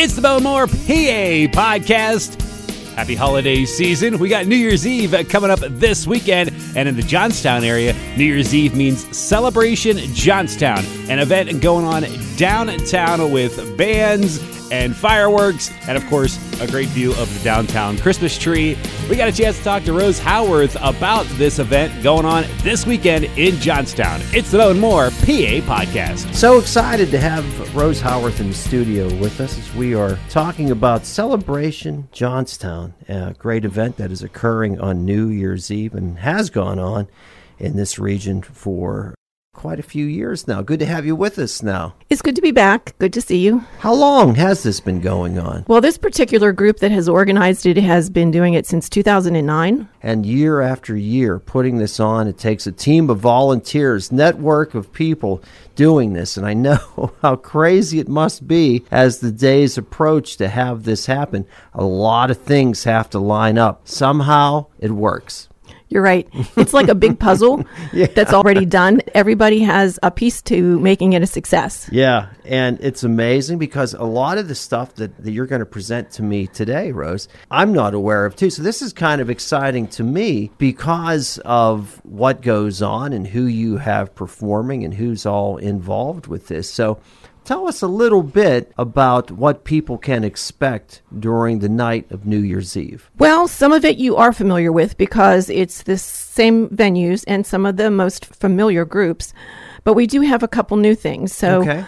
It's the Bowmore PA podcast. Happy holiday season. We got New Year's Eve coming up this weekend. And in the Johnstown area, New Year's Eve means Celebration Johnstown, an event going on downtown with bands and fireworks, and of course, a great view of the downtown Christmas tree. We got a chance to talk to Rose Howarth about this event going on this weekend in Johnstown. It's the Mo and More PA podcast. So excited to have Rose Howarth in the studio with us as we are talking about Celebration Johnstown, a great event that is occurring on New Year's Eve and has gone on in this region for quite a few years now. Good to have you with us now. It's good to be back. Good to see you. How long has this been going on? Well, this particular group that has organized it has been doing it since 2009. And year after year, putting this on, it takes a team of volunteers, network of people doing this. And I know how crazy it must be as the days approach to have this happen. A lot of things have to line up. Somehow it works. You're right. It's like a big puzzle yeah. that's already done. Everybody has a piece to making it a success. Yeah. And it's amazing because a lot of the stuff that, that you're going to present to me today, Rose, I'm not aware of too. So this is kind of exciting to me because of what goes on and who you have performing and who's all involved with this. So Tell us a little bit about what people can expect during the night of New Year's Eve. Well, some of it you are familiar with because it's the same venues and some of the most familiar groups. But we do have a couple new things. So okay.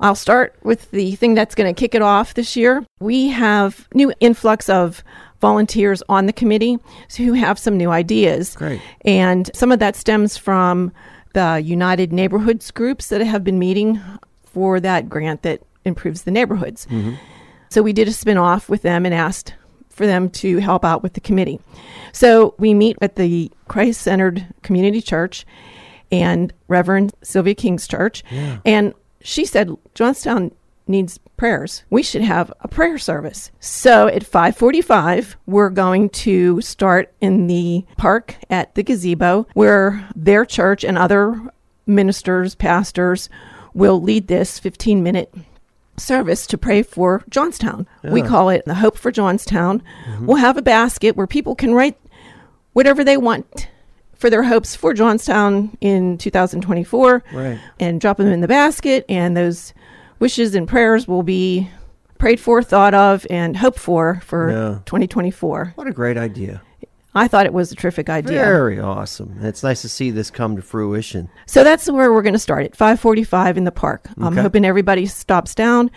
I'll start with the thing that's going to kick it off this year. We have new influx of volunteers on the committee who have some new ideas. Great. And some of that stems from the United Neighborhoods groups that have been meeting for that grant that improves the neighborhoods. Mm-hmm. So we did a spin off with them and asked for them to help out with the committee. So we meet at the Christ Centered Community Church and Reverend Sylvia King's church. Yeah. And she said, Johnstown needs prayers. We should have a prayer service. So at 5:45, we're going to start in the park at the gazebo where their church and other ministers, pastors will lead this 15 minute service to pray for Johnstown. Yeah. We call it the Hope for Johnstown. Mm-hmm. We'll have a basket where people can write whatever they want for their hopes for Johnstown in 2024 right. and drop them in the basket and those wishes and prayers will be prayed for, thought of and hoped for for yeah. 2024. What a great idea. I thought it was a terrific idea. Very awesome. It's nice to see this come to fruition. So that's where we're going to start at 5:45 in the park. Okay. I'm hoping everybody stops down,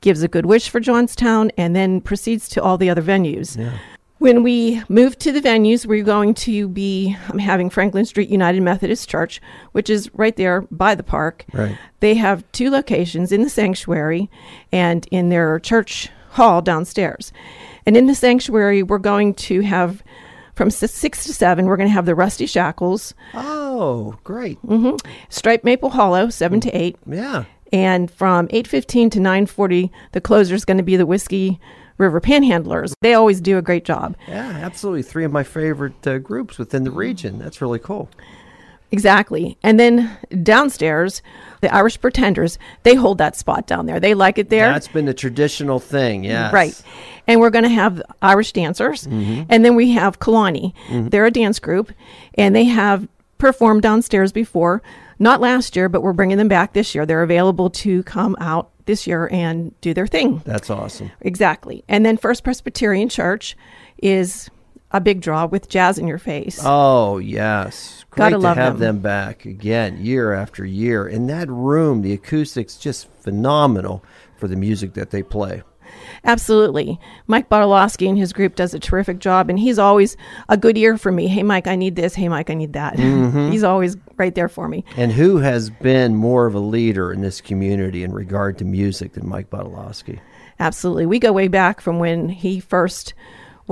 gives a good wish for Johnstown, and then proceeds to all the other venues. Yeah. When we move to the venues, we're going to be having Franklin Street United Methodist Church, which is right there by the park. Right. They have two locations in the sanctuary and in their church hall downstairs. And in the sanctuary, we're going to have from six to seven, we're going to have the Rusty Shackles. Oh, great! Mm-hmm. Striped Maple Hollow, seven to eight. Yeah. And from eight fifteen to nine forty, the closer is going to be the Whiskey River Panhandlers. They always do a great job. Yeah, absolutely. Three of my favorite uh, groups within the region. That's really cool. Exactly. And then downstairs, the Irish Pretenders, they hold that spot down there. They like it there. That's been the traditional thing, yeah. Right. And we're going to have Irish dancers. Mm-hmm. And then we have Kalani. Mm-hmm. They're a dance group, and they have performed downstairs before. Not last year, but we're bringing them back this year. They're available to come out this year and do their thing. That's awesome. Exactly. And then First Presbyterian Church is a big draw with Jazz in Your Face. Oh, yes. Great Gotta to love have them. them back again, year after year. In that room, the acoustics just phenomenal for the music that they play. Absolutely. Mike Bartolowski and his group does a terrific job, and he's always a good ear for me. Hey, Mike, I need this. Hey, Mike, I need that. Mm-hmm. he's always right there for me. And who has been more of a leader in this community in regard to music than Mike Bartolowski? Absolutely. We go way back from when he first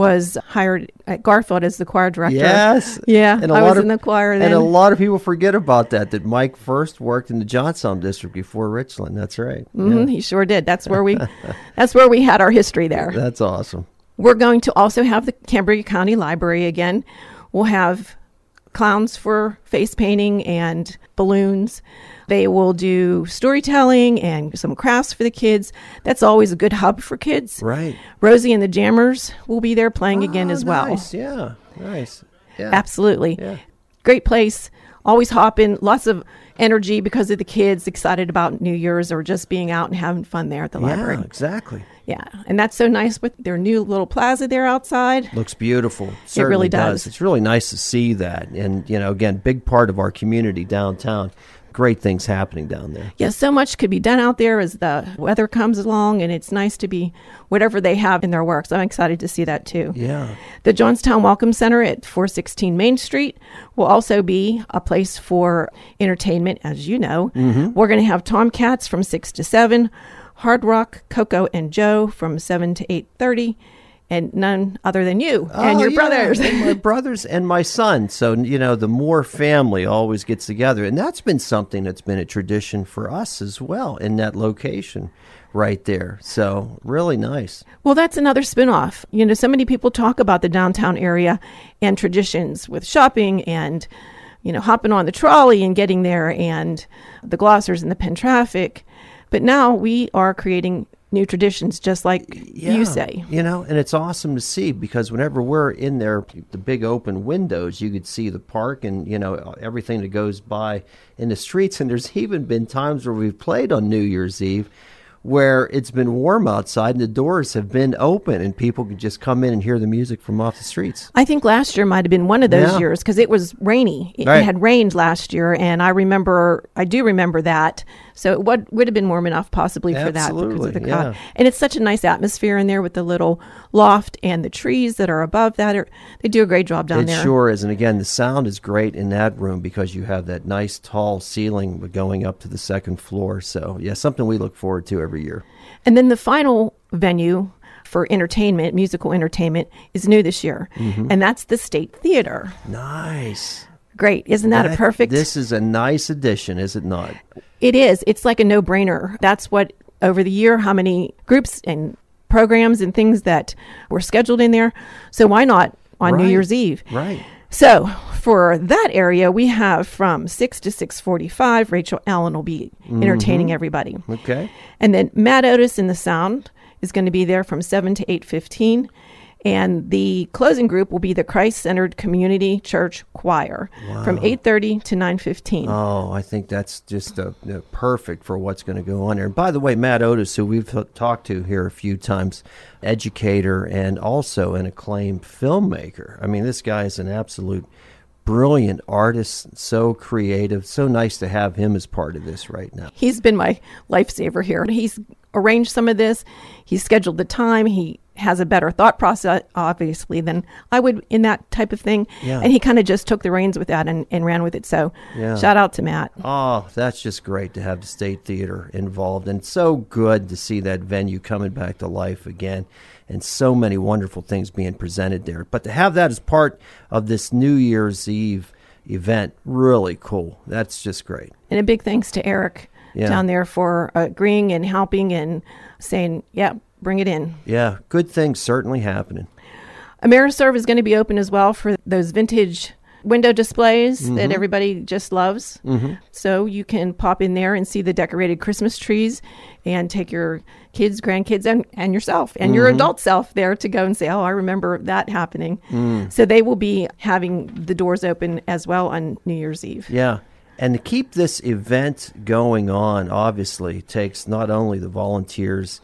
was hired at Garfield as the choir director. Yes. Yeah. And I was of, in the choir then. And a lot of people forget about that, that Mike first worked in the Johnstown district before Richland. That's right. Mm-hmm, yeah. He sure did. That's where we that's where we had our history there. That's awesome. We're going to also have the Cambria County Library again. We'll have clowns for face painting and balloons. They will do storytelling and some crafts for the kids. That's always a good hub for kids. Right. Rosie and the Jammers will be there playing again Ah, as well. Nice. Yeah. Nice. Yeah. Absolutely. Yeah. Great place. Always hopping. Lots of energy because of the kids excited about New Year's or just being out and having fun there at the library. Yeah, exactly. Yeah. And that's so nice with their new little plaza there outside. Looks beautiful. Certainly really does. It's really nice to see that. And, you know, again, big part of our community downtown. Great things happening down there. Yeah, so much could be done out there as the weather comes along, and it's nice to be whatever they have in their works. I'm excited to see that too. Yeah. The Johnstown Welcome Center at 416 Main Street will also be a place for entertainment, as you know. Mm-hmm. We're going to have Tomcats from 6 to 7, Hard Rock, Coco, and Joe from 7 to 8.30, and none other than you and Oh, your yeah, brothers. and my brothers and my son. So, you know, the more family always gets together. And that's been something that's been a tradition for us as well in that location right there. So, really nice. Well, that's another spinoff. You know, so many people talk about the downtown area and traditions with shopping and, you know, hopping on the trolley and getting there and the glossers and the Penn Traffic. But now we are creating new traditions, just like Yeah, you say. You know, and it's awesome to see because whenever we're in there, the big open windows, you could see the park and, you know, everything that goes by in the streets. And there's even been times where we've played on New Year's Eve where it's been warm outside and the doors have been open and people can just come in and hear the music from off the streets. I think last year might have been one of those Yeah. years because it was rainy. It, Right. it had rained last year, and I remember, I do remember that. So it would, would have been warm enough possibly for that because of the yeah. And it's such a nice atmosphere in there with the little loft and the trees that are above that. Are, they do a great job down it there. sure is. And again, the sound is great in that room because you have that nice tall ceiling going up to the second floor. So, yeah, something we look forward to every year. And then the final venue for entertainment, musical entertainment, is new this year, Mm-hmm. and that's the State Theater. Nice. Great, isn't that, a perfect? This is a nice addition, is it not? It is. It's like a no brainer. That's what, over the year, how many groups and programs and things that were scheduled in there. So why not on New Year's Eve? Right. So for that area, we have from 6 to 645, Rachel Allen will be mm-hmm. entertaining everybody. Okay. And then Matt Otis in the sound is going to be there from 7 to 8:15 and the closing group will be the Christ-centered Community Church Choir from 8:30 to 9:15. Oh, I think that's just uh uh, perfect for what's going to go on there. And by the way, Matt Otis, who we've talked to here a few times, educator and also an acclaimed filmmaker. I mean, this guy is an absolute brilliant artist, so creative. So nice to have him as part of this right now. He's been my lifesaver here. He's arranged some of this. He's scheduled the time. He has a better thought process, obviously, than I would in that type of thing. Yeah. And he kind of just took the reins with that and, and ran with it. So Yeah. shout out to Matt. Oh, that's just great to have the State Theater involved. And so good to see that venue coming back to life again. And so many wonderful things being presented there. But to have that as part of this New Year's Eve event, really cool. That's just great. And a big thanks to Eric Yeah. down there for agreeing and helping and saying, yeah, bring it in. Yeah, good things certainly happening. AmeriServ is going to be open as well for those vintage window displays Mm-hmm. that everybody just loves. So you can pop in there and see the decorated Christmas trees and take your kids, grandkids, and, and yourself and Mm-hmm. your adult self there to go and say, oh, I remember that happening. Mm. So they will be having the doors open as well on New Year's Eve. Yeah. And to keep this event going on, obviously, takes not only the volunteers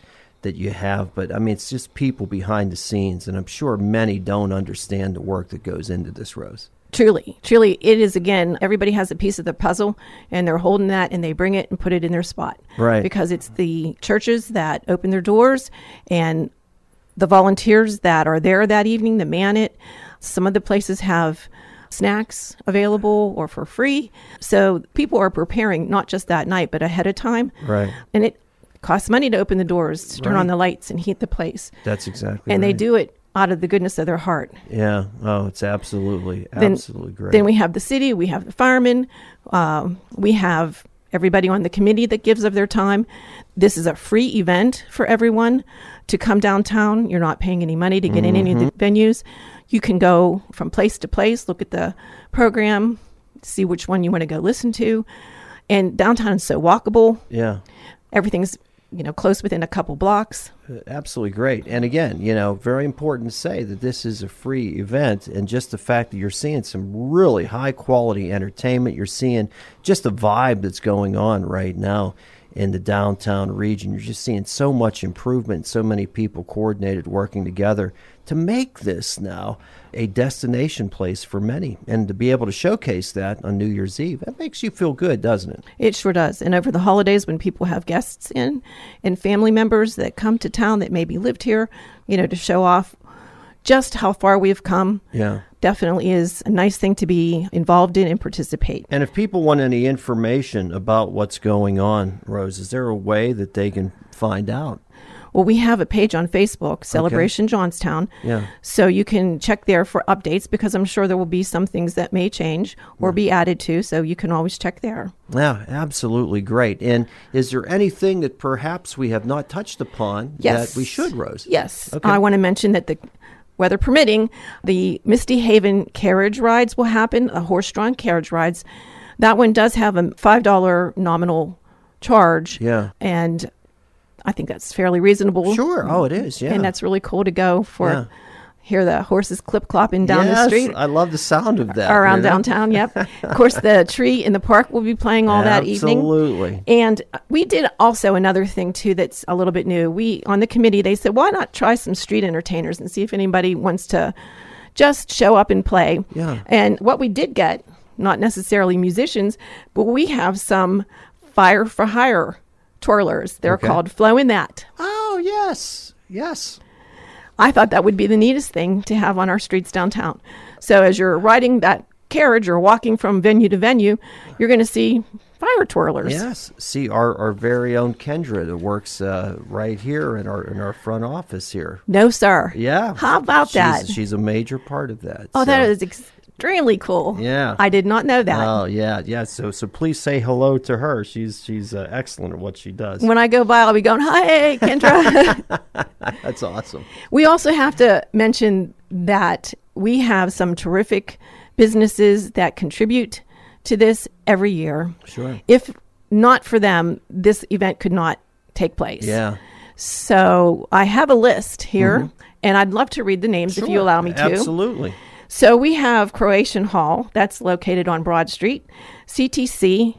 that you have, but I mean, it's just people behind the scenes. And I'm sure many don't understand the work that goes into this, Rose. Truly, truly, it is again. Everybody has a piece of the puzzle, and they're holding that, and they bring it and put it in their spot. Right. Because it's the churches that open their doors, and the volunteers that are there that evening that man it. Some of the places have snacks available or for free, so people are preparing not just that night, but ahead of time. Right. And it costs money to open the doors, to turn on the lights, and heat the place, That's exactly and they do it out of the goodness of their heart. Yeah. Oh, it's absolutely, then, absolutely great. Then we have the city, we have the firemen, um, we have everybody on the committee that gives of their time. This is a free event for everyone to come downtown. You're not paying any money to get in any of the venues. You can go from place to place, look at the program, see which one you want to go listen to. And downtown is so walkable. Yeah. Everything's, you know, close within a couple blocks. Uh, absolutely great. And again, you know, very important to say that this is a free event. And just the fact that you're seeing some really high quality entertainment, you're seeing just the vibe that's going on right now in the downtown region. You're just seeing so much improvement, so many people coordinated working together to make this now a destination place for many. And to be able to showcase that on New Year's Eve, that makes you feel good, doesn't it? It sure does. And over the holidays, when people have guests in and family members that come to town that maybe lived here, you know, to show off just how far we've come, Yeah. Definitely is a nice thing to be involved in and participate. And if people want any information about what's going on, Rose, is there a way that they can find out? Well, we have a page on Facebook, Celebration Johnstown. Yeah. So you can check there for updates because I'm sure there will be some things that may change or be added to. So you can always check there. Yeah, absolutely great. And is there anything that perhaps we have not touched upon Yes. that we should, Rose? Yes. Okay. I want to mention that the weather permitting, the Misty Haven carriage rides will happen, a horse drawn carriage rides. That one does have a $5 nominal charge. Yeah. And I think that's fairly reasonable. Sure. Oh, it is. Yeah. And that's really cool to go for Yeah. Hear the horses clip clopping down Yes, the street. I love the sound of that. around you know? downtown. Yep. of course, the tree in the park will be playing all that evening. Absolutely. And we did also another thing too that's a little bit new. We on the committee they said, why not try some street entertainers and see if anybody wants to just show up and play. Yeah. And what we did get, not necessarily musicians, but we have some fire for hire twirlers. They're Okay. called Flow in That. Oh, yes. Yes. I thought that would be the neatest thing to have on our streets downtown. So as you're riding that carriage or walking from venue to venue, you're going to see fire twirlers. Yes. See, our, our very own Kendra that works uh, right here in our in our front office here. No, sir. Yeah. How about she's, that? She's a major part of that. Oh, that so- is extremely cool. Yeah. I did not know that. Oh yeah, yeah. So so please say hello to her. She's she's uh, excellent at what she does. when I go by, I'll be going, "Hi, Kendra." That's awesome. we also have to mention that we have some terrific businesses that contribute to this every year. Sure. If not for them, this event could not take place. Yeah. So I have a list here, and I'd love to read the names if you allow me to. Absolutely. So we have Croatian Hall, that's located on Broad Street, CTC,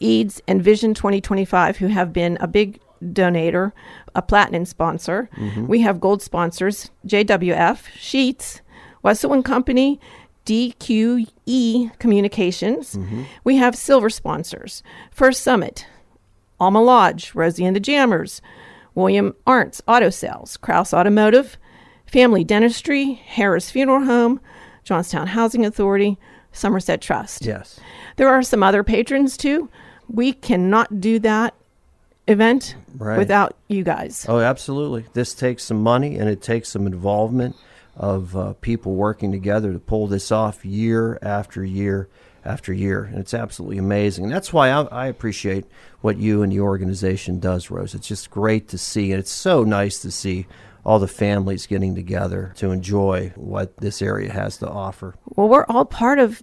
EADS, and Vision 2025, who have been a big donator, a platinum sponsor. Mm-hmm. We have gold sponsors, JWF, Sheets, Wessel and Company, DQE Communications. Mm-hmm. We have silver sponsors, First Summit, Alma Lodge, Rosie and the Jammers, William Arntz Auto Sales, Kraus Automotive, Family Dentistry, Harris Funeral Home, Johnstown Housing Authority, Somerset Trust. Yes. There are some other patrons too. We cannot do that event Right. without you guys. Oh, absolutely. This takes some money and it takes some involvement of uh, people working together to pull this off year after year after year. And it's absolutely amazing. And that's why I, I appreciate what you and the organization does, Rose. It's just great to see. And it's so nice to see all the families getting together to enjoy what this area has to offer. Well, we're all part of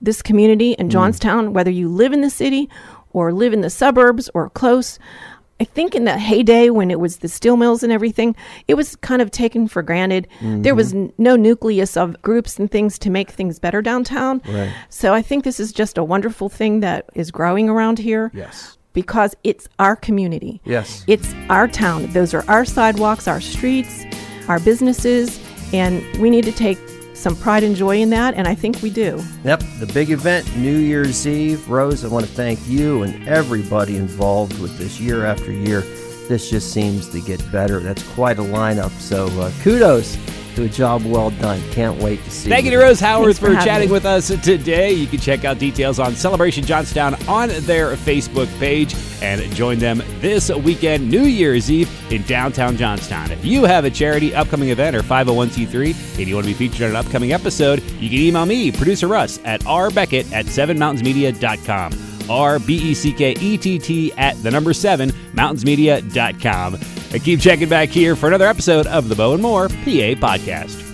this community in mm. Johnstown, whether you live in the city or live in the suburbs or close. I think in that heyday when it was the steel mills and everything, it was kind of taken for granted. There was mm-hmm. n- no nucleus of groups and things to make things better downtown. Right. So I think this is just a wonderful thing that is growing around here. Yes. Because it's our community. Yes. It's our town. Those are our sidewalks, our streets, our businesses, and we need to take some pride and joy in that, and I think we do. Yep, the big event, New Year's Eve. Rose, I want to thank you and everybody involved with this year after year. This just seems to get better. That's quite a lineup. So uh, kudos to a job well done. Can't wait to see Thank you to Rose Howarth Thanks for for chatting me. with us today. You can check out details on Celebration Johnstown on their Facebook page and join them this weekend, New Year's Eve, in downtown Johnstown. If you have a charity, upcoming event, or 501c3 and you want to be featured on an upcoming episode, you can email me, producer Russ, at rbeckett at 7mountainsmedia.com. R B E C K E T T at the number seven, mountainsmedia.com. And keep checking back here for another episode of the Bow and More PA Podcast.